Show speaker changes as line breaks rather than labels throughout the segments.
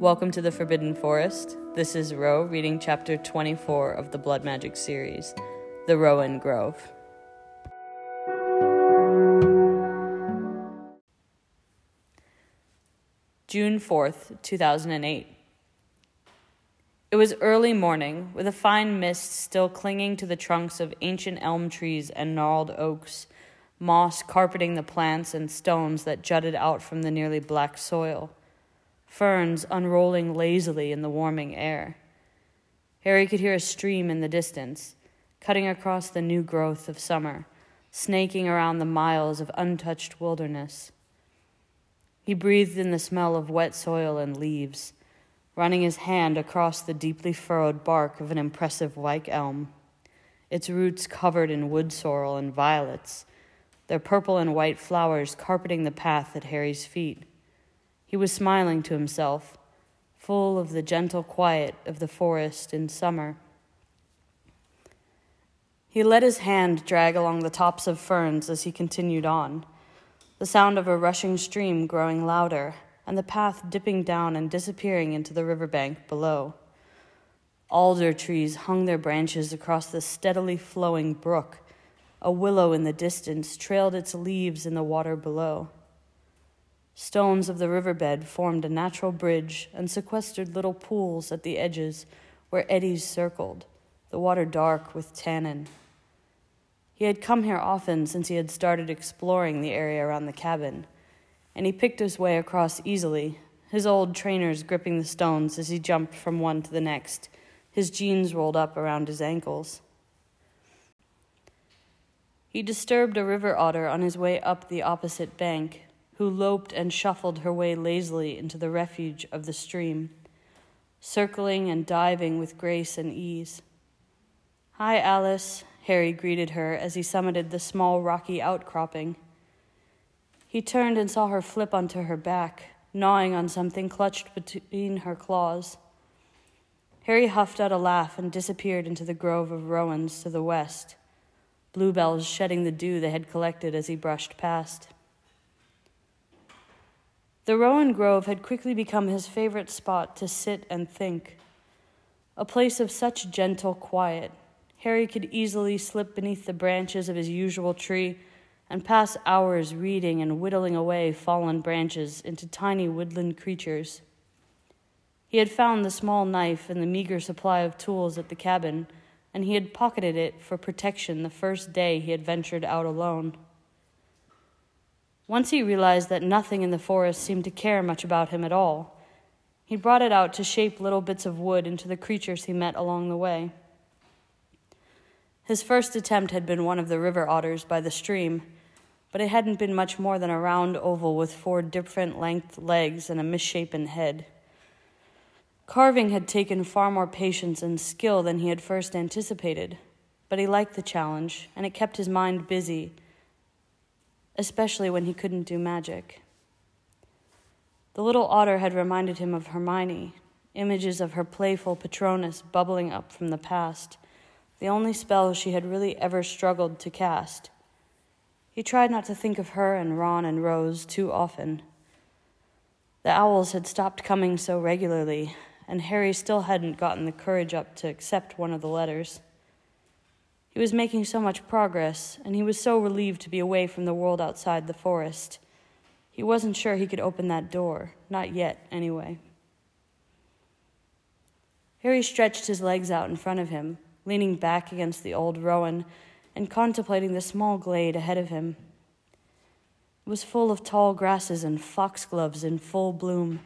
Welcome to the Forbidden Forest. This is Rho reading chapter 24 of the Blood Magic series, The Rowan Grove. June 4th, 2008. It was early morning, with a fine mist still clinging to the trunks of ancient elm trees and gnarled oaks, moss carpeting the plants and stones that jutted out from the nearly black soil ferns unrolling lazily in the warming air. Harry could hear a stream in the distance, cutting across the new growth of summer, snaking around the miles of untouched wilderness. He breathed in the smell of wet soil and leaves, running his hand across the deeply furrowed bark of an impressive white elm, its roots covered in wood sorrel and violets, their purple and white flowers carpeting the path at Harry's feet. He was smiling to himself, full of the gentle quiet of the forest in summer. He let his hand drag along the tops of ferns as he continued on, the sound of a rushing stream growing louder, and the path dipping down and disappearing into the riverbank below. Alder trees hung their branches across the steadily flowing brook. A willow in the distance trailed its leaves in the water below. Stones of the riverbed formed a natural bridge and sequestered little pools at the edges where eddies circled, the water dark with tannin. He had come here often since he had started exploring the area around the cabin, and he picked his way across easily, his old trainers gripping the stones as he jumped from one to the next, his jeans rolled up around his ankles. He disturbed a river otter on his way up the opposite bank who loped and shuffled her way lazily into the refuge of the stream, circling and diving with grace and ease. Hi, Alice, Harry greeted her as he summited the small rocky outcropping. He turned and saw her flip onto her back, gnawing on something clutched between her claws. Harry huffed out a laugh and disappeared into the grove of rowans to the west, bluebells shedding the dew they had collected as he brushed past. The Rowan Grove had quickly become his favorite spot to sit and think. A place of such gentle quiet, Harry could easily slip beneath the branches of his usual tree and pass hours reading and whittling away fallen branches into tiny woodland creatures. He had found the small knife and the meager supply of tools at the cabin, and he had pocketed it for protection the first day he had ventured out alone. Once he realized that nothing in the forest seemed to care much about him at all, he brought it out to shape little bits of wood into the creatures he met along the way. His first attempt had been one of the river otters by the stream, but it hadn't been much more than a round oval with four different length legs and a misshapen head. Carving had taken far more patience and skill than he had first anticipated, but he liked the challenge, and it kept his mind busy especially when he couldn't do magic. The little otter had reminded him of Hermione, images of her playful Patronus bubbling up from the past, the only spell she had really ever struggled to cast. He tried not to think of her and Ron and Rose too often. The owls had stopped coming so regularly, and Harry still hadn't gotten the courage up to accept one of the letters. He was making so much progress, and he was so relieved to be away from the world outside the forest. He wasn't sure he could open that door, not yet, anyway. Harry stretched his legs out in front of him, leaning back against the old rowan and contemplating the small glade ahead of him. It was full of tall grasses and foxgloves in full bloom,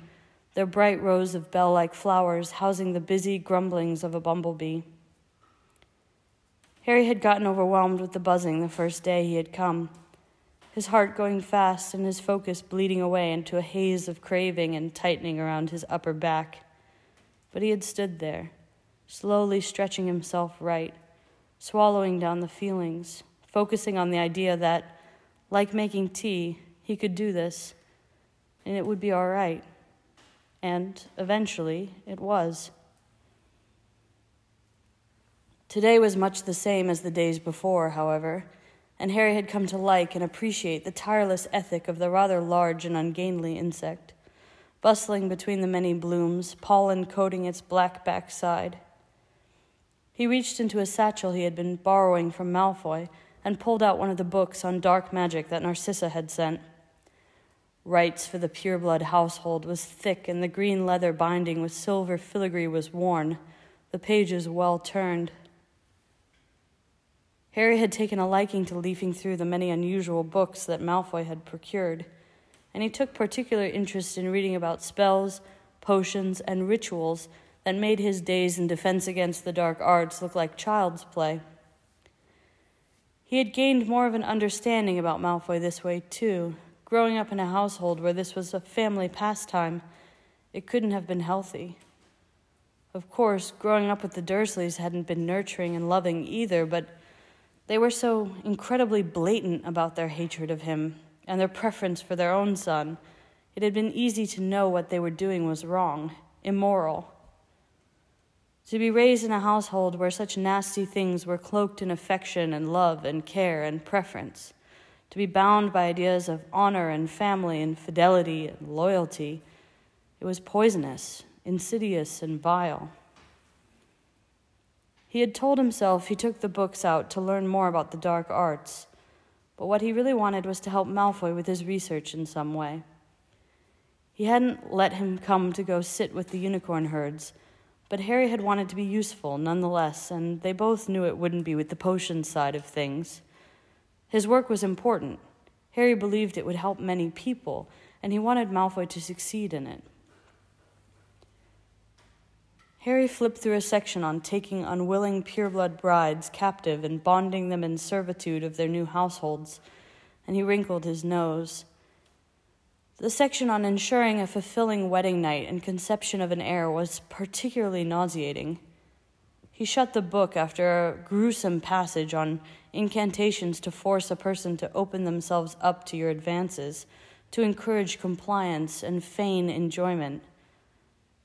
their bright rows of bell like flowers housing the busy grumblings of a bumblebee. Harry had gotten overwhelmed with the buzzing the first day he had come, his heart going fast and his focus bleeding away into a haze of craving and tightening around his upper back. But he had stood there, slowly stretching himself right, swallowing down the feelings, focusing on the idea that, like making tea, he could do this, and it would be all right. And eventually, it was. Today was much the same as the days before, however, and Harry had come to like and appreciate the tireless ethic of the rather large and ungainly insect. bustling between the many blooms, pollen coating its black backside. He reached into a satchel he had been borrowing from Malfoy and pulled out one of the books on dark magic that Narcissa had sent. Rites for the pureblood household was thick, and the green leather binding with silver filigree was worn, the pages well turned. Harry had taken a liking to leafing through the many unusual books that Malfoy had procured, and he took particular interest in reading about spells, potions, and rituals that made his days in defense against the dark arts look like child's play. He had gained more of an understanding about Malfoy this way, too. Growing up in a household where this was a family pastime, it couldn't have been healthy. Of course, growing up with the Dursleys hadn't been nurturing and loving either, but they were so incredibly blatant about their hatred of him and their preference for their own son. It had been easy to know what they were doing was wrong, immoral. To be raised in a household where such nasty things were cloaked in affection and love and care and preference, to be bound by ideas of honor and family and fidelity and loyalty, it was poisonous, insidious, and vile. He had told himself he took the books out to learn more about the dark arts, but what he really wanted was to help Malfoy with his research in some way. He hadn't let him come to go sit with the unicorn herds but Harry had wanted to be useful nonetheless, and they both knew it wouldn't be with the potion side of things. His work was important. Harry believed it would help many people, and he wanted Malfoy to succeed in it. Harry flipped through a section on taking unwilling pureblood brides captive and bonding them in servitude of their new households, and he wrinkled his nose. The section on ensuring a fulfilling wedding night and conception of an heir was particularly nauseating. He shut the book after a gruesome passage on incantations to force a person to open themselves up to your advances, to encourage compliance and feign enjoyment.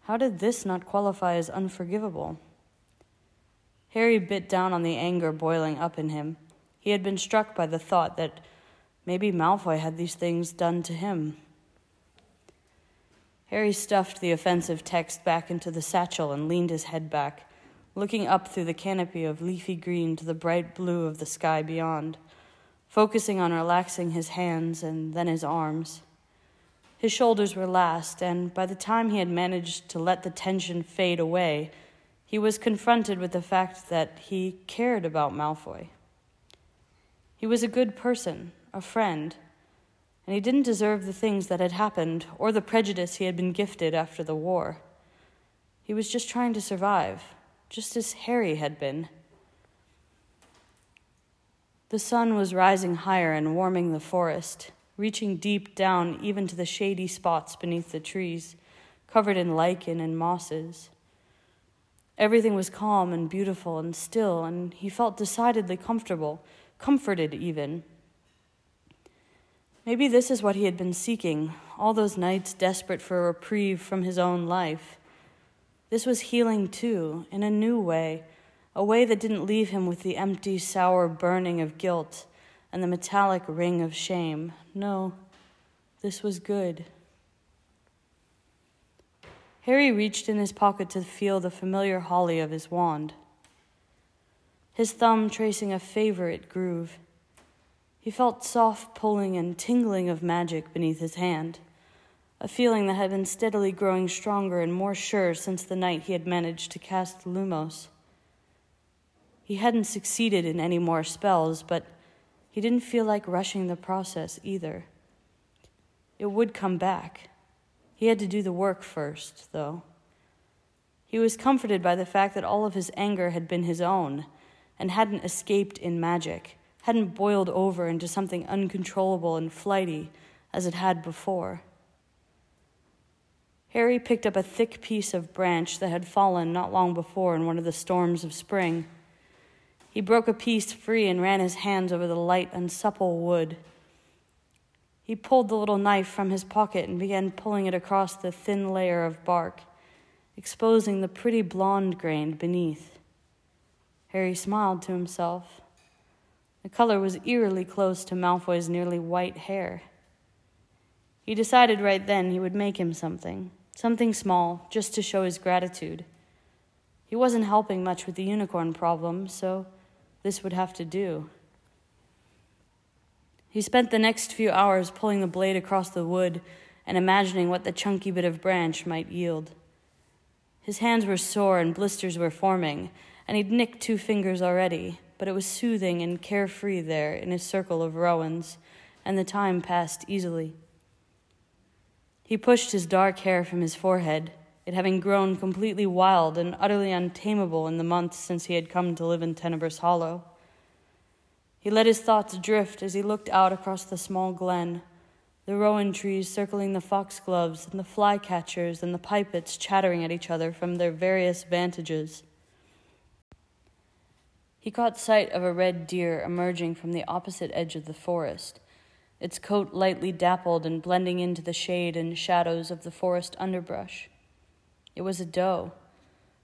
How did this not qualify as unforgivable? Harry bit down on the anger boiling up in him. He had been struck by the thought that maybe Malfoy had these things done to him. Harry stuffed the offensive text back into the satchel and leaned his head back, looking up through the canopy of leafy green to the bright blue of the sky beyond, focusing on relaxing his hands and then his arms. His shoulders were last, and by the time he had managed to let the tension fade away, he was confronted with the fact that he cared about Malfoy. He was a good person, a friend, and he didn't deserve the things that had happened or the prejudice he had been gifted after the war. He was just trying to survive, just as Harry had been. The sun was rising higher and warming the forest, reaching deep down even to the shady spots beneath the trees, covered in lichen and mosses. Everything was calm and beautiful and still, and he felt decidedly comfortable, comforted even. Maybe this is what he had been seeking, all those nights desperate for a reprieve from his own life. This was healing too, in a new way, a way that didn't leave him with the empty, sour burning of guilt and the metallic ring of shame. No, this was good. Harry reached in his pocket to feel the familiar holly of his wand, his thumb tracing a favorite groove. He felt soft pulling and tingling of magic beneath his hand, a feeling that had been steadily growing stronger and more sure since the night he had managed to cast Lumos. He hadn't succeeded in any more spells, but he didn't feel like rushing the process either. It would come back. He had to do the work first, though. He was comforted by the fact that all of his anger had been his own and hadn't escaped in magic hadn't boiled over into something uncontrollable and flighty as it had before. Harry picked up a thick piece of branch that had fallen not long before in one of the storms of spring. He broke a piece free and ran his hands over the light and supple wood. He pulled the little knife from his pocket and began pulling it across the thin layer of bark, exposing the pretty blonde grain beneath. Harry smiled to himself. The color was eerily close to Malfoy's nearly white hair. He decided right then he would make him something, something small, just to show his gratitude. He wasn't helping much with the unicorn problem, so this would have to do. He spent the next few hours pulling the blade across the wood and imagining what the chunky bit of branch might yield. His hands were sore and blisters were forming, and he'd nicked two fingers already, but it was soothing and carefree there in his circle of rowans, and the time passed easily. He pushed his dark hair from his forehead, it having grown completely wild and utterly untamable in the months since he had come to live in Tenebrous Hollow. He let his thoughts drift as he looked out across the small glen, the rowan trees circling the foxgloves and the flycatchers and the pipits chattering at each other from their various vantages. He caught sight of a red deer emerging from the opposite edge of the forest, its coat lightly dappled and blending into the shade and shadows of the forest underbrush. It was a doe,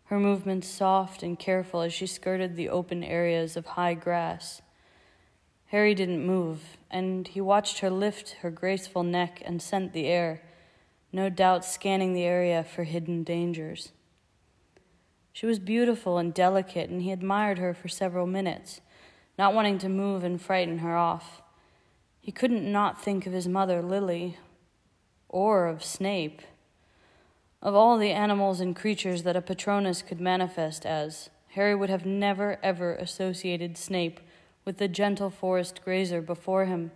her movements soft and careful as she skirted the open areas of high grass. Harry didn't move, and he watched her lift her graceful neck and scent the air, no doubt scanning the area for hidden dangers. She was beautiful and delicate, and he admired her for several minutes, not wanting to move and frighten her off. He couldn't not think of his mother, Lily, or of Snape. Of all the animals and creatures that a Patronus could manifest as, Harry would have never ever associated Snape with the gentle forest grazer before him.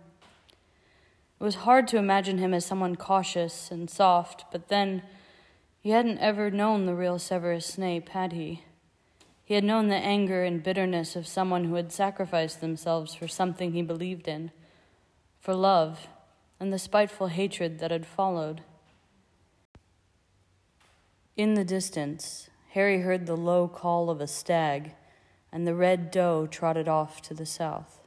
It was hard to imagine him as someone cautious and soft, but then he hadn't ever known the real Severus Snape, had he? He had known the anger and bitterness of someone who had sacrificed themselves for something he believed in, for love, and the spiteful hatred that had followed. In the distance, Harry heard the low call of a stag, and the red doe trotted off to the south.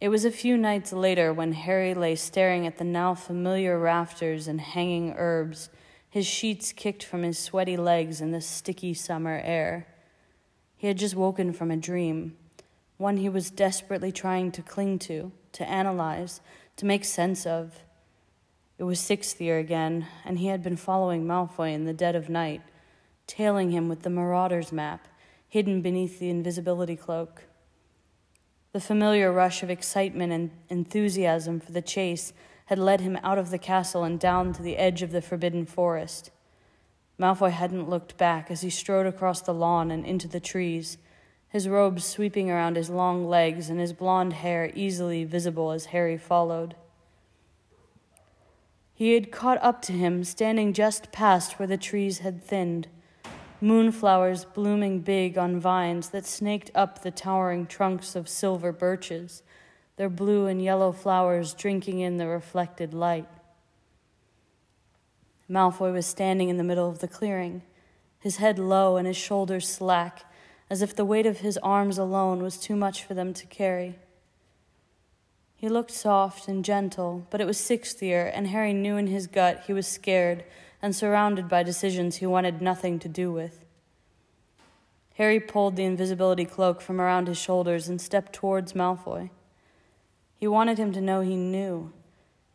It was a few nights later when Harry lay staring at the now familiar rafters and hanging herbs, his sheets kicked from his sweaty legs in the sticky summer air. He had just woken from a dream, one he was desperately trying to cling to, to analyze, to make sense of. It was sixth year again, and he had been following Malfoy in the dead of night, tailing him with the Marauder's map, hidden beneath the invisibility cloak. The familiar rush of excitement and enthusiasm for the chase had led him out of the castle and down to the edge of the forbidden forest. Malfoy hadn't looked back as he strode across the lawn and into the trees, his robes sweeping around his long legs and his blond hair easily visible as Harry followed. He had caught up to him, standing just past where the trees had thinned, moonflowers blooming big on vines that snaked up the towering trunks of silver birches, their blue and yellow flowers drinking in the reflected light. Malfoy was standing in the middle of the clearing, his head low and his shoulders slack, as if the weight of his arms alone was too much for them to carry. He looked soft and gentle, but it was sixth year, and Harry knew in his gut he was scared and surrounded by decisions he wanted nothing to do with. Harry pulled the invisibility cloak from around his shoulders and stepped towards Malfoy. He wanted him to know he knew.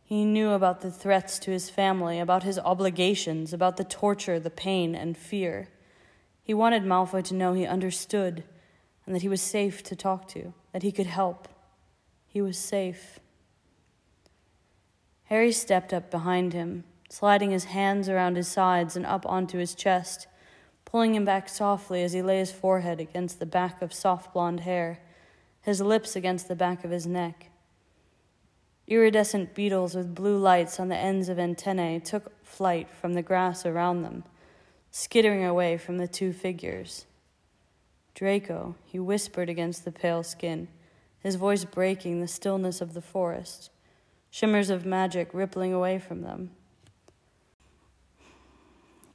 He knew about the threats to his family, about his obligations, about the torture, the pain, and fear. He wanted Malfoy to know he understood and that he was safe to talk to, that he could help. He was safe. Harry stepped up behind him, sliding his hands around his sides and up onto his chest, pulling him back softly as he lay his forehead against the back of soft blonde hair, his lips against the back of his neck. Iridescent beetles with blue lights on the ends of antennae took flight from the grass around them, skittering away from the two figures. Draco, he whispered against the pale skin his voice breaking the stillness of the forest, shimmers of magic rippling away from them.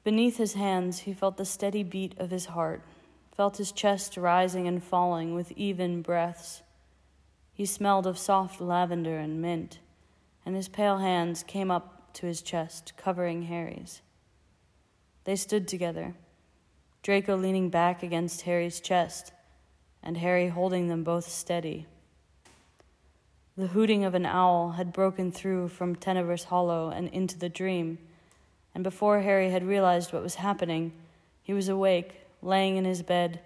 Beneath his hands, he felt the steady beat of his heart, felt his chest rising and falling with even breaths. He smelled of soft lavender and mint, and his pale hands came up to his chest, covering Harry's. They stood together, Draco leaning back against Harry's chest, and Harry holding them both steady. The hooting of an owl had broken through from Tenebrous Hollow and into the dream, and before Harry had realized what was happening, he was awake, laying in his bed,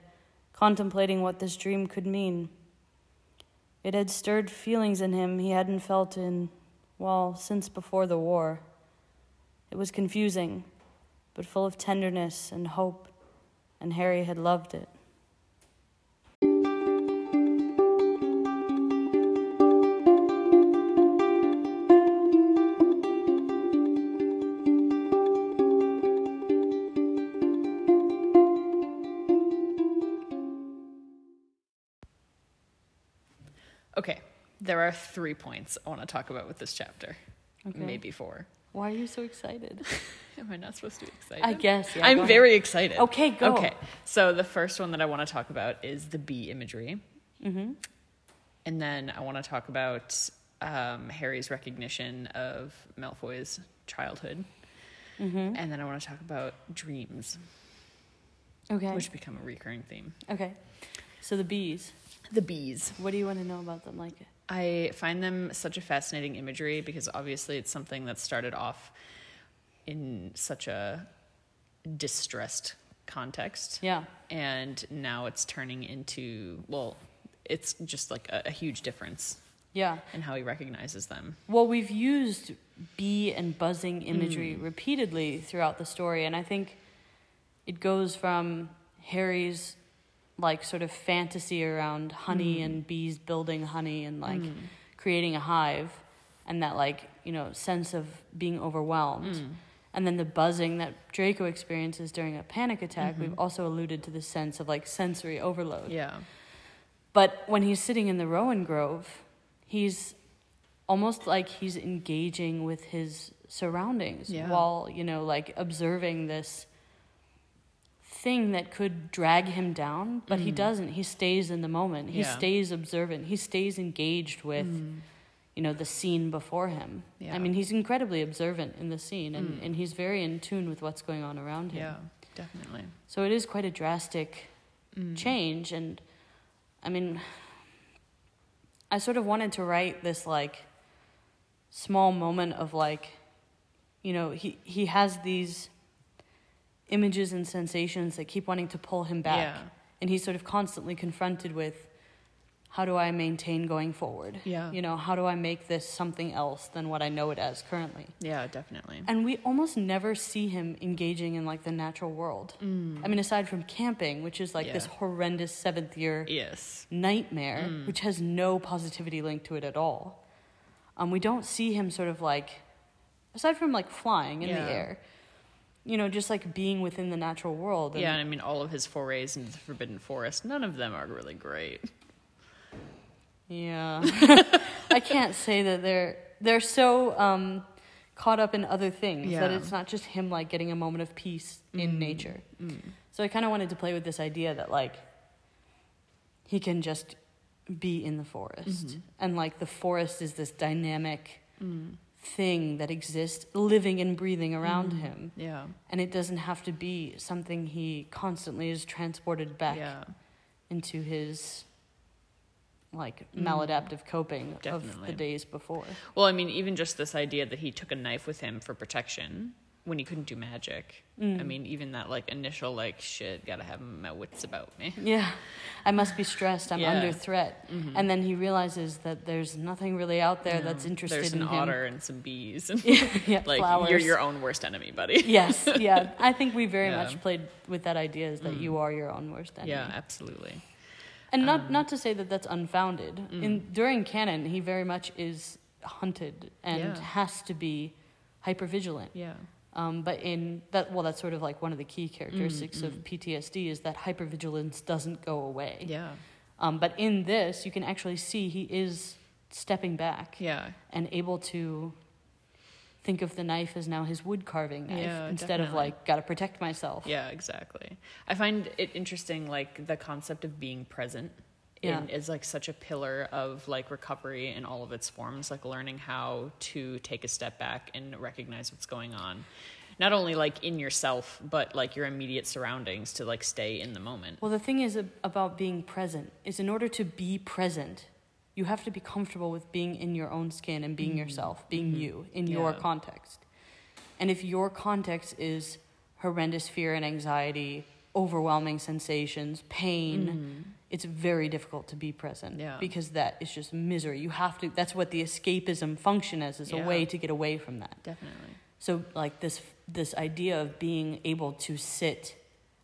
contemplating what this dream could mean. It had stirred feelings in him he hadn't felt in, well, since before the war. It was confusing, but full of tenderness and hope, and Harry had loved it.
There are three points I want to talk about with this chapter.
Okay.
Maybe four.
Why are you so excited?
Am I not supposed to be excited?
I guess, yeah,
I'm
ahead.
very excited.
Okay, go.
Okay, so the first one that I want to talk about is the bee imagery.
Mm-hmm.
And then I want to talk about um, Harry's recognition of Malfoy's childhood.
Mm-hmm.
And then I want to talk about dreams,
Okay.
which become a recurring theme.
Okay. So the bees.
The bees.
What do you want to know about them? Like,
I find them such a fascinating imagery because obviously it's something that started off in such a distressed context.
yeah.
And now it's turning into, well, it's just like a, a huge difference
Yeah.
in how he recognizes them.
Well, we've used bee and buzzing imagery mm. repeatedly throughout the story, and I think it goes from Harry's like sort of fantasy around honey mm. and bees building honey and like mm. creating a hive and that like, you know, sense of being overwhelmed. Mm. And then the buzzing that Draco experiences during a panic attack, we've mm-hmm. also alluded to the sense of like sensory overload.
Yeah.
But when he's sitting in the Rowan Grove, he's almost like he's engaging with his surroundings
Yeah.
while, you know, like observing this thing that could drag him down, but he doesn't. He stays in the moment. He
Mm. Yeah. Mm.
stays observant. He stays engaged with you know the scene before him.
Yeah.
I mean, he's incredibly observant in the scene and, and he's very in tune with what's going on around him.
Yeah, definitely.
So it is quite a drastic
Mm.
change and I mean I sort of wanted to write this like small moment of like you know, he he has these images and sensations that keep wanting to pull him back.
Yeah.
And he's sort of constantly confronted with how do I maintain going forward?
Yeah.
You know, how do I make this something else than what I know it as currently?
Yeah, definitely.
And we almost never see him engaging in like the natural world. I mean, aside from camping, which is like this
Mm.
Horrendous seventh year
Yes.
nightmare,
Mm.
which has no positivity linked to it at all. Um, we don't see him sort of like, aside from like flying in
Yeah.
the air, you know, just like being within the natural world. And
Yeah, and I mean, all of his forays into the Forbidden Forest, none of them are really great.
Yeah. I can't say that they're they're so um, caught up in other things that
Yeah. Mm.
it's not just him like getting a moment of peace in nature. So I kind of wanted to play with this idea that like he can just be in the forest
Mm-hmm.
and like the forest is this dynamic
Mm.
Thing that exists living and breathing around
Mm.
him
Yeah.
and it doesn't have to be something he constantly is transported back
Yeah.
into his like maladaptive coping of
Mm.
The days before.
Well, I mean, even just this idea that he took a knife with him for protection when he couldn't do magic. I
Mm.
mean, even that like initial like shit, gotta have my wits about me.
Yeah, I must be stressed. I'm
Yeah.
under threat. And then he realizes that there's nothing really out there
You
that's interested
There's
in
an
him.
otter and some bees. And
yeah,
like
flowers.
you're your own worst enemy, buddy.
yes, yeah. I think we very
Yeah.
much played with that idea is that you are your own worst enemy.
Yeah, absolutely.
And not
Um,
not to say that that's unfounded.
mm.
In during canon, he very much is hunted and
Yeah.
has to be hypervigilant.
Yeah.
Um, but in that, well, that's sort of like one of the key characteristics
Mm,
of PTSD is that hypervigilance doesn't go away.
Yeah.
Um, but in this, you can actually see he is stepping back
Yeah.
and able to think of the knife as now his wood carving knife
Yeah,
instead of like gotta protect myself.
Yeah, exactly. I find it interesting, like the concept of being present.
Yeah.
in- is like such a pillar of like recovery in all of its forms, like learning how to take a step back and recognize what's going on. Not only like in yourself, but like your immediate surroundings to like stay in the moment.
Well, the thing is about being present is in order to be present, you have to be comfortable with being in your own skin and being
Mhm.
yourself, being
Mhm.
you in your context. And if your context is horrendous fear and anxiety, overwhelming sensations, pain,
Mhm.
It's very difficult to be present
Yeah.
because that is just misery. You have to that's what the escapism function as is a way to get away from that.
Definitely.
So like this this idea of being able to sit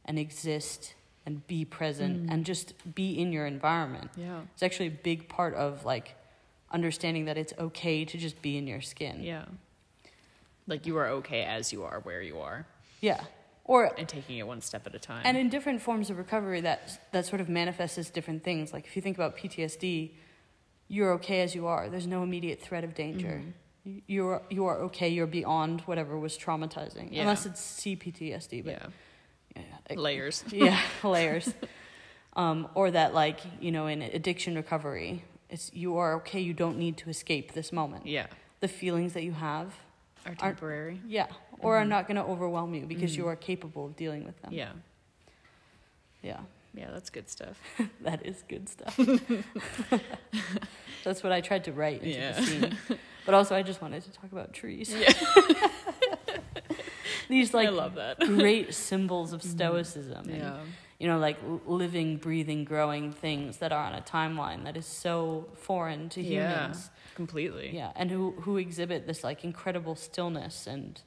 and exist and be present
Mm.
and just be in your environment.
Yeah.
It's actually a big part of like understanding that it's okay to just be in your skin.
Yeah. Like you are okay as you are where you are
Yeah. Or
and taking it one step at a time.
and in different forms of recovery that that sort of manifests as different things. Like if you think about PTSD, you're okay as you are. There's no immediate threat of danger.
Mhm.
You- You're you are okay. You're beyond whatever was traumatizing,
Yeah.
unless it's CPTSD. But
yeah.
yeah, it-
Layers.
yeah, layers. Um, or that like you know in addiction recovery, it's you are okay. You don't need to escape this moment.
Yeah.
The feelings that you have,
Are temporary.
yeah, or are
Mhm.
not going to overwhelm you because
Mhm.
you are capable of dealing with them.
Yeah.
yeah.
Yeah, that's good stuff.
That is good stuff. That's what I tried to write into
Yeah.
the scene. But also, I just wanted to talk about trees.
Yeah.
These
I
like
love that.
great symbols of stoicism. and,
Yeah.
you know, like living, breathing, growing things that are on a timeline that is so foreign to
Yeah.
humans.
Completely.
Yeah, and who who exhibit this like incredible stillness and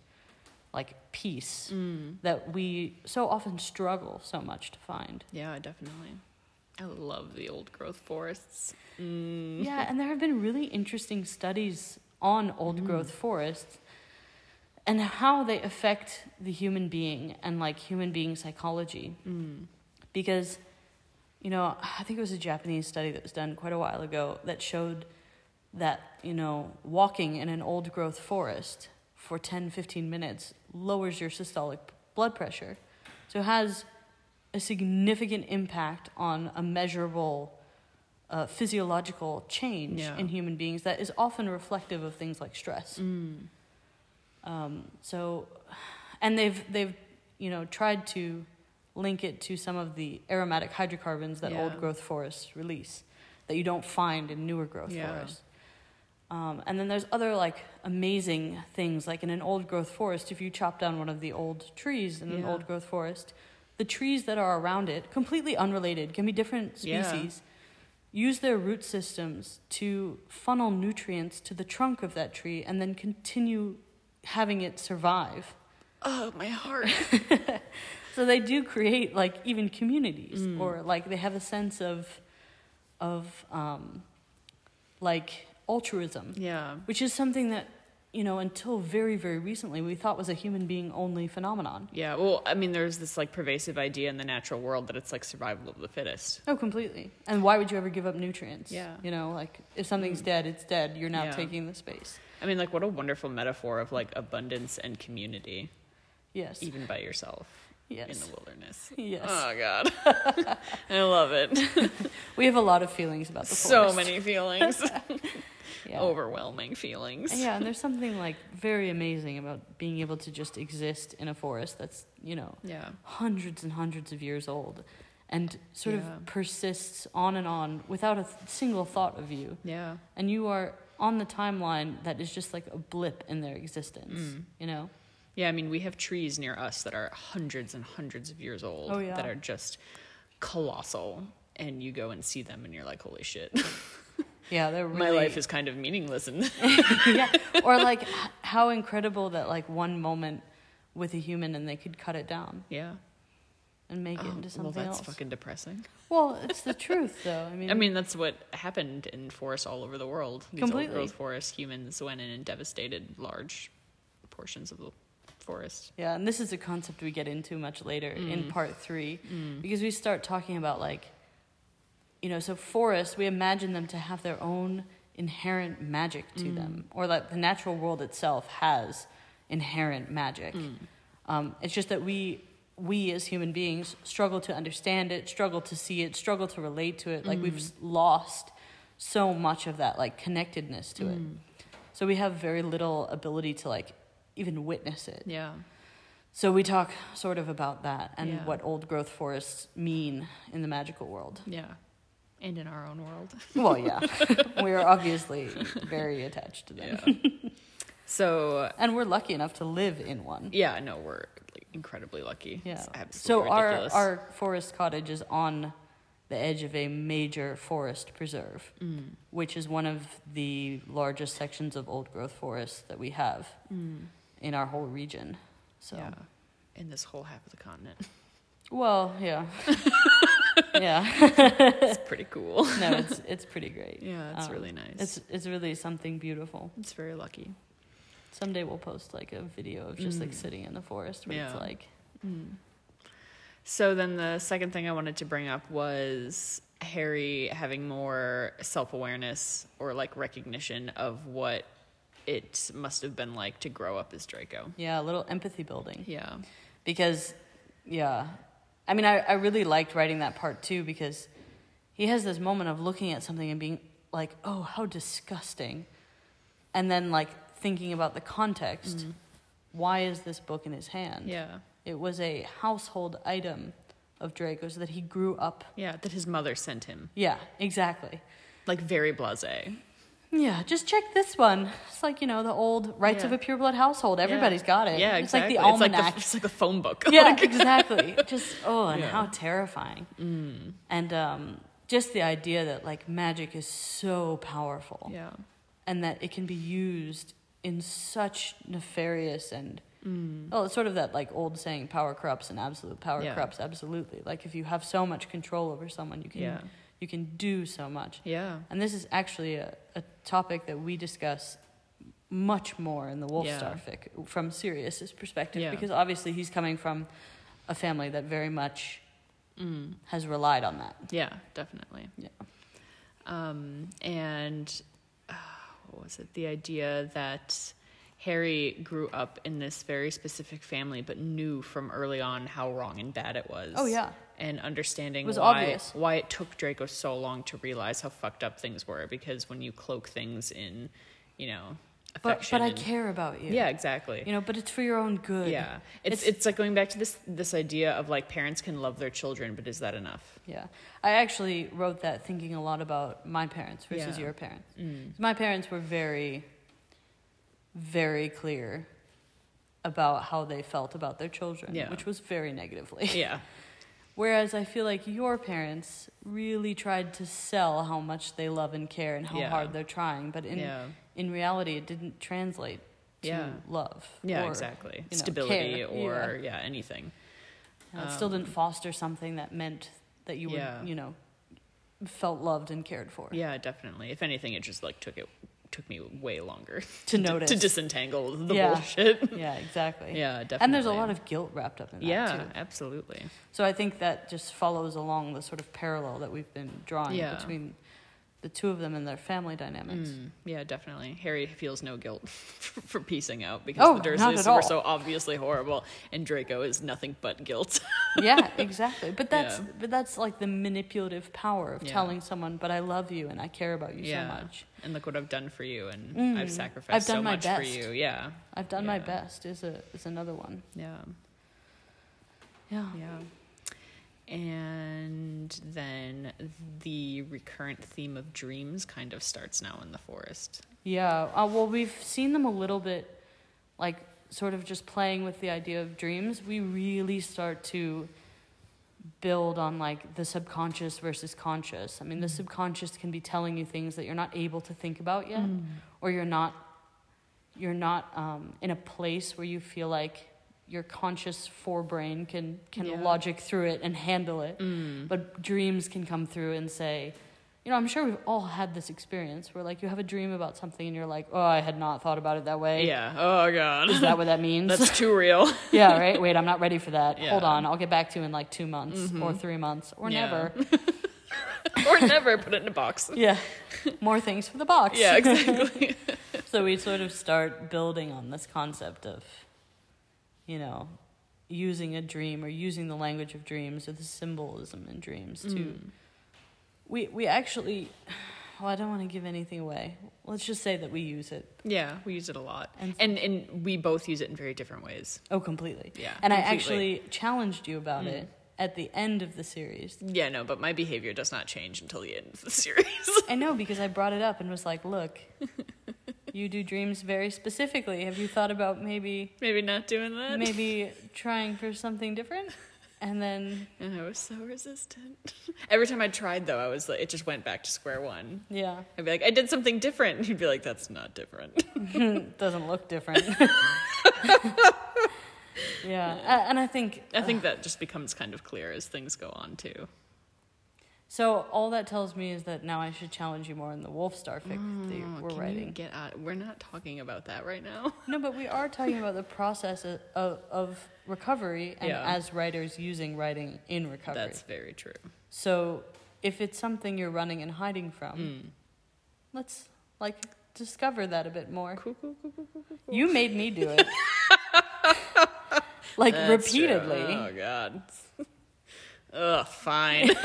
like peace
Mm.
that we so often struggle so much to find.
Yeah, definitely. I love the old growth forests. Mm.
Yeah, and there have been really interesting studies on old
Mm.
growth forests and how they affect the human being and like human being psychology.
Mm.
Because, you know, I think it was a Japanese study that was done quite a while ago that showed that, you know, walking in an old growth forest for 10, 15 minutes lowers your systolic blood pressure. So it has a significant impact on a measurable uh, physiological change
Yeah.
in human beings that is often reflective of things like stress.
Mm.
Um, so, and they've they've you know tried to link it to some of the aromatic hydrocarbons that
Yeah.
old growth forests release that you don't find in newer growth
Yeah.
forests. Um, and then there's other like amazing things like in an old growth forest if you chop down one of the old trees in an old growth forest the trees that are around it completely unrelated can be different
Yeah.
species use their root systems to funnel nutrients to the trunk of that tree and then continue having it survive
Oh, my heart.
so they do create like even communities
Mm.
or like they have a sense of of um, like altruism
yeah.
which is something that you know until very very recently we thought was a human being only phenomenon
Yeah. Well, I mean, there's this like pervasive idea in the natural world that it's like survival of the fittest.
oh completely and why would you ever give up nutrients
Yeah.
you know like if something's
Mm.
dead it's dead you're now
Yeah.
taking the space
I mean, like, what a wonderful metaphor of like abundance and community,
yes
even by yourself
Yes.
in the wilderness.
yes
Oh God, I love it.
we have a lot of feelings about the forest.
so many feelings,
yeah.
overwhelming feelings.
yeah and there's something like very amazing about being able to just exist in a forest that's you know
Yeah.
hundreds and hundreds of years old and sort
Yeah.
of persists on and on without a th- single thought of you
Yeah.
and you are on the timeline that is just like a blip in their existence
Mm.
you know
Yeah, I mean, we have trees near us that are hundreds and hundreds of years old
Oh, yeah.
that are just colossal. And you go and see them and you're like, holy shit,
yeah they're really
my life is kind of meaningless. And
yeah or like how incredible that like one moment with a human and they could cut it down
yeah.
and make it
Oh,
into
well,
something
that's
else
fucking depressing.
well it's the truth though i mean
I mean, that's what happened in forests all over the world. These
Completely.
old growth forests, humans went in and devastated large portions of the forest.
yeah and this is a concept we get into much later in
Mm.
part three
Mm.
because we start talking about like you know so forests we imagine them to have their own inherent magic to
Mm.
them or that the natural world itself has inherent magic
Mm.
um, it's just that we we as human beings struggle to understand it struggle to see it struggle to relate to it like we've
Mm.
lost so much of that like connectedness to it
Mm.
so we have very little ability to like even witness it
Yeah.
so we talk sort of about that and
Yeah.
what old growth forests mean in the magical world.
Yeah. And in our own world.
Well, yeah. we are obviously very attached to them.
Yeah. so
And we're lucky enough to live in one.
yeah, no, we're like, incredibly lucky.
Yeah. So
absolutely
our
ridiculous.
our forest cottage is on the edge of a major forest preserve,
Mm.
which is one of the largest sections of old growth forest that we have in our whole region. So,
Yeah. In this whole half of the continent.
well, yeah, yeah.
It's pretty cool.
No, it's it's pretty great.
Yeah, it's
Um,
really nice.
It's it's really something beautiful.
it's very lucky.
Someday we'll post like a video of just like
Mm.
sitting in the forest where it's
Yeah.
like
So then the second thing I wanted to bring up was Harry having more self awareness or like recognition of what it must have been like to grow up as Draco.
yeah, a little empathy building.
Yeah.
because yeah i mean I, I really liked writing that part too because he has this moment of looking at something and being like oh how disgusting and then like thinking about the context mm-hmm. why is this book in his hand
Yeah.
it was a household item of draco's that he grew up
Yeah. That his mother sent him.
yeah exactly
Like very blase.
Yeah just check this one it's like you know the old rites
Yeah.
of a pureblood household everybody's got it
Yeah,
it's like the
It's like
almanac
the, it's like the phone book.
yeah, exactly. Just oh, and
Yeah.
how terrifying. And um, just the idea that like magic is so powerful,
yeah.
and that it can be used in such nefarious and
Mm.
oh, it's sort of that like old saying, "Power corrupts," and absolute power
Yeah.
corrupts absolutely. Like if you have so much control over someone, you can
Yeah.
You can do so much.
Yeah.
And this is actually a, a topic that we discuss much more in the Wolfstar
Yeah.
fic from Sirius's perspective
Yeah.
because obviously he's coming from a family that very much
Mm.
has relied on that.
Yeah, definitely.
Yeah.
Um, and uh, what was it? The idea that Harry grew up in this very specific family, but knew from early on how wrong and bad it was.
Oh, yeah.
And understanding
was
why
obvious.
why it took Draco so long to realize how fucked up things were, because when you cloak things in, you know,
But
affection.
but I
and-
care about you.
Yeah, exactly.
You know, but it's for your own good.
yeah, it's,
It's-
it's like going back to this this idea of like parents can love their children, but is that enough?
Yeah. I actually wrote that thinking a lot about my parents versus
Yeah.
your parents.
Mm.
My parents were very, very clear about how they felt about their children,
Yeah.
which was very negatively.
Yeah,
Whereas I feel like your parents really tried to sell how much they love and care and how
Yeah.
hard they're trying, but in
yeah,
in reality, it didn't translate to
Yeah.
love.
yeah,
or,
exactly.
you know,
Stability
care.
or yeah. anything.
Yeah, it still
Um,
didn't foster something that meant that you were, you know, felt loved and cared for.
Yeah, definitely. If anything, it just like took it took me way longer
To notice.
to disentangle the
Yeah.
bullshit.
Yeah, exactly.
yeah, definitely.
And there's a lot of guilt wrapped up in that
yeah,
too.
absolutely.
So I think that just follows along the sort of parallel that we've been drawing
Yeah.
between the two of them and their family dynamics.
Mm, yeah, definitely. Harry feels no guilt for piecing out because
Oh,
the Dursleys were so obviously horrible, and Draco is nothing but guilt.
yeah, exactly. But that's
Yeah.
but that's like the manipulative power of
Yeah.
telling someone, "But I love you and I care about you
yeah,
so much.
And look what I've done for you, and
Mm,
I've sacrificed
I've
so much for you. Yeah,
I've done my best." Is a is another one.
yeah,
Yeah.
yeah. And then the recurrent theme of dreams kind of starts now in the forest.
Yeah. Uh, well, we've seen them a little bit, like sort of just playing with the idea of dreams. We really start to build on like the subconscious versus conscious. I mean, the subconscious can be telling you things that you're not able to think about yet, or you're not you're not um, in a place where you feel like your conscious forebrain can can
Yeah.
logic through it and handle it.
Mm.
But dreams can come through and say, you know, I'm sure we've all had this experience where like you have a dream about something and you're like, oh, I had not thought about it that way.
Yeah. Oh god.
Is that what that means?
That's too real.
yeah, right? Wait, I'm not ready for that. Hold
Yeah. Mm-hmm.
on. I'll get back to you in like two months or three months or
Yeah.
never.
or never put it in a box.
Yeah. More things for the box.
Yeah, exactly.
so we sort of start building on this concept of, you know, using a dream or using the language of dreams or the symbolism in dreams to. We we actually, well, I don't want to give anything away. Let's just say that we use it.
Yeah, we use it a lot.
And-
And and we both use it in very different ways.
Oh, completely.
Yeah.
And I actually challenged you about
Mm.
it at the end of the series.
Yeah, no, but my behavior does not change until the end of the series.
I know because I brought it up and was like, look, you do dreams very specifically. Have you thought about maybe
Maybe not doing that.
maybe trying for something different? And then
And I was so resistant. Every time I tried, though, I was like, it just went back to square one.
yeah,
I'd be like, I did something different. And you'd be like, that's not different.
doesn't look different. yeah, a- and I think
I think uh, that just becomes kind of clear as things go on, too.
So. All that tells me is that now I should challenge you more in the Wolfstar fic that you-
Oh,
we're
can
writing.
Get out. We're not talking about that right now.
No, but we are talking about the process of, of, recovery and
Yeah.
as writers using writing in recovery.
That's very true.
So if it's something you're running and hiding from,
Mm.
let's like discover that a bit more.
Cool, cool, cool, cool, cool, cool, cool.
You made me do it. like
That's true.
repeatedly.
Oh God. Ugh, fine.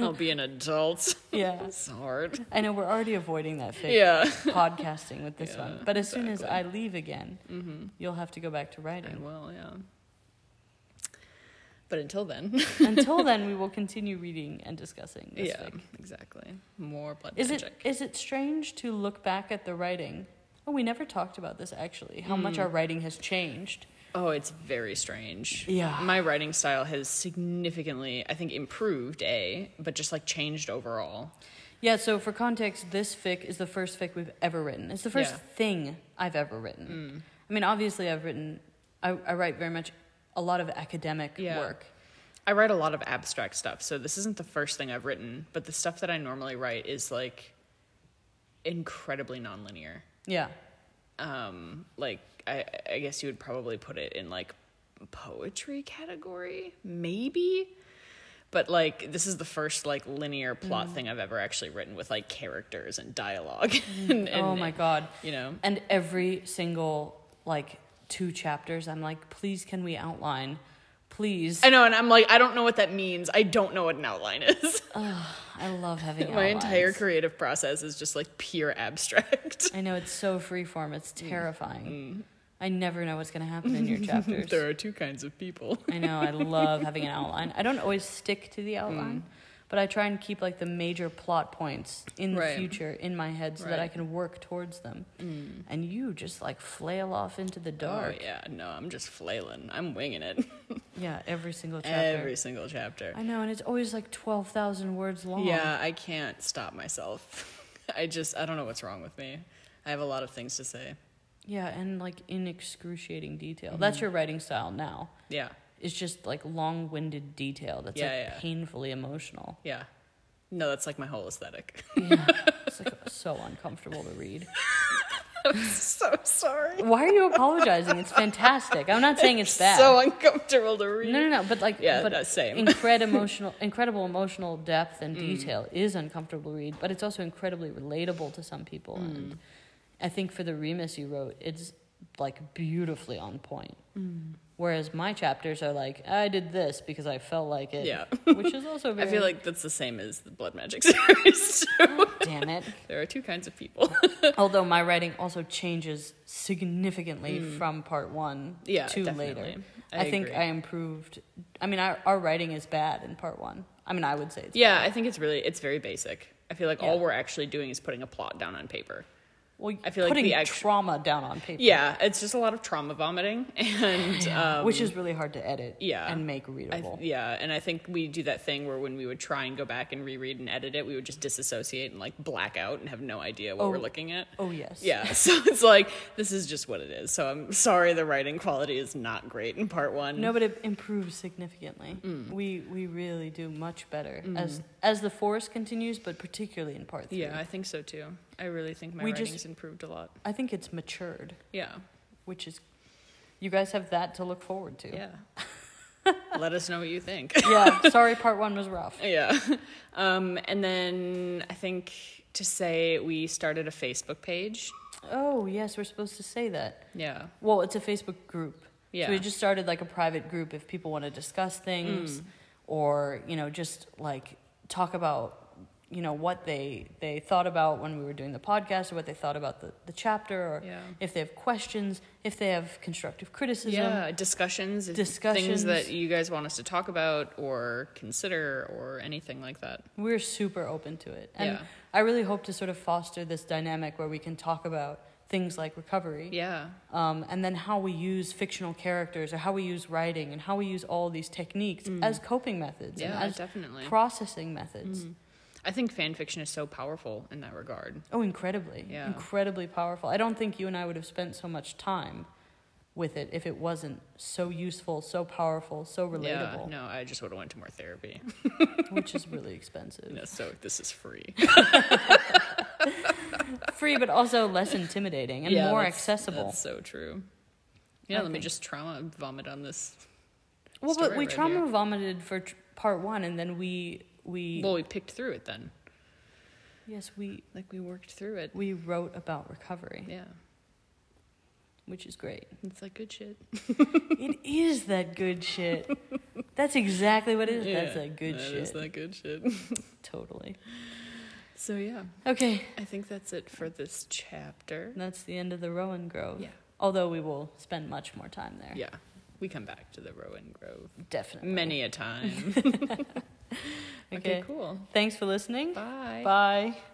I'll be an adult.
Yeah.
It's hard.
I know we're already avoiding that fake
Yeah.
podcasting with this
Yeah,
one. But as soon as I leave again,
Mm-hmm.
you'll have to go back to
I
writing.
will, yeah. But until then,
Until then, we will continue reading and discussing this
yeah,
fic.
exactly. More blood
Is it
magic.
is it strange to look back at the writing? Oh, we never talked about this actually. How much
Mm.
our writing has changed.
Oh, it's very strange.
Yeah.
My writing style has significantly, I think, improved, A, but just like changed overall.
Yeah, so for context, this fic is the first fic we've ever written. It's the first
Yeah.
thing I've ever written.
Mm.
I mean, obviously, I've written, I, I write very much a lot of academic
Yeah.
work.
I write a lot of abstract stuff, so this isn't the first thing I've written, but the stuff that I normally write is like incredibly nonlinear.
Yeah.
Um, like I, I guess you would probably put it in like poetry category, maybe. But like this is the first like linear plot
Mm.
thing I've ever actually written with like characters and dialogue. and, and,
oh my God.
You know,
And every single, like, two chapters, I'm like, please, can we outline? Please.
I know, and I'm like, I don't know what that means. I don't know what an outline is.
I love having
My entire creative process is just like pure abstract.
I know it's so freeform. It's
Mm.
I never know what's going to happen in your chapters.
there are two kinds of people.
I know. I love having an outline. I don't always stick to the mm. outline, but I try and keep like the major plot points in the
Right.
future in my head so that I can work towards them. Mm. And you just like flail off into the oh, dark.
Oh yeah, no, I'm just flailing. I'm winging it.
yeah. every single chapter.
Every single chapter.
I know, and it's always like twelve thousand words long.
Yeah, I can't stop myself. I just I don't know what's wrong with me. I have a lot of things to say.
Yeah, and like in excruciating detail. That's your writing style now.
Yeah.
It's just like long-winded detail that's
Yeah,
like
yeah.
painfully emotional.
Yeah. No, that's like my whole aesthetic.
Yeah, it's like so uncomfortable to read.
I'm so sorry.
Why are you apologizing? It's fantastic. I'm not saying it's bad.
So uncomfortable to read.
no, no, no. But like,
Yeah,
but
same.
incredible emotional, incredible emotional depth
Mm.
and detail is uncomfortable to read, but it's also incredibly relatable to some people.
Mm.
And I think for the Remus you wrote, it's like beautifully on point.
Mm.
Whereas my chapters are like, I did this because I felt like it.
Yeah.
which is also
I feel like that's the same as the Blood Magic series too.
damn it.
there are two kinds of people.
Although my writing also changes significantly from part one
Mm. Yeah,
to
definitely.
later.
I
think
agree.
I improved. I mean, our, our writing is bad in part one. I mean, I would say it's
yeah, I think it's really it's very basic. I feel like all we're actually doing is putting a plot down on paper.
Well,
I feel like
putting
the actu-
trauma down on paper.
Yeah, it's just a lot of trauma vomiting and um,
which is really hard to edit.
yeah.
and make
I,
readable.
yeah, and I think we do that thing where when we would try and go back and reread and edit it, we would just disassociate and like black out and have no idea what
Oh.
we're looking at.
oh yes.
Yeah, so it's like this is just what it is. So I'm sorry the writing quality is not great in part one.
No, but it improves significantly.
Mm.
We we really do much better as as the forest continues, but particularly in part three.
Yeah, I think so too. I really think my
We
writing's
just-
improved a lot.
I think it's matured,
Yeah,
which is. You guys have that to look forward to.
yeah. Let us know what you think.
yeah. Sorry, part one was rough.
yeah. Um, and then I think to say we started a Facebook page.
Oh yes, we're supposed to say that.
Yeah.
Well, it's a Facebook group.
Yeah.
So we just started like a private group if people want to discuss things
Mm.
or, you know, just like talk about, you know what they they thought about when we were doing the podcast or what they thought about the, the chapter or
Yeah.
if they have questions if they have constructive criticism
Yeah, discussions,
Discussions.
things that you guys want us to talk about or consider or anything like that.
we're super open to it and
Yeah.
i really hope to sort of foster this dynamic where we can talk about things like recovery
Yeah,
um, and then how we use fictional characters or how we use writing and how we use all these techniques as coping methods
Mm. yeah,
and as
definitely.
processing methods
Mhm. I think fan fiction is so powerful in that regard.
oh incredibly
Yeah.
incredibly powerful i don't think you and i would have spent so much time with it if it wasn't so useful so powerful so relatable.
Yeah, no, I just would have went to more therapy.
which is really expensive
no, so this is free.
free but also less intimidating and
Yeah,
more
that's-
accessible
That's so true. Yeah,
I
let me just trauma vomit on this.
well but we
right
trauma
here.
vomited for tr- part one and then we we
Well, we picked through it then.
yes we
Like we worked through it.
we wrote about recovery
Yeah,
which is great
it's like good shit.
it is that good shit that's exactly what it is that's that good
that
shit
is that good shit.
totally
So yeah,
okay
I think that's it for this chapter.
that's the end of the rowan grove
Yeah,
although we will spend much more time there
yeah. We come back to the Rowan Grove
definitely
many a time.
okay,
okay, cool.
thanks for listening
Bye.
bye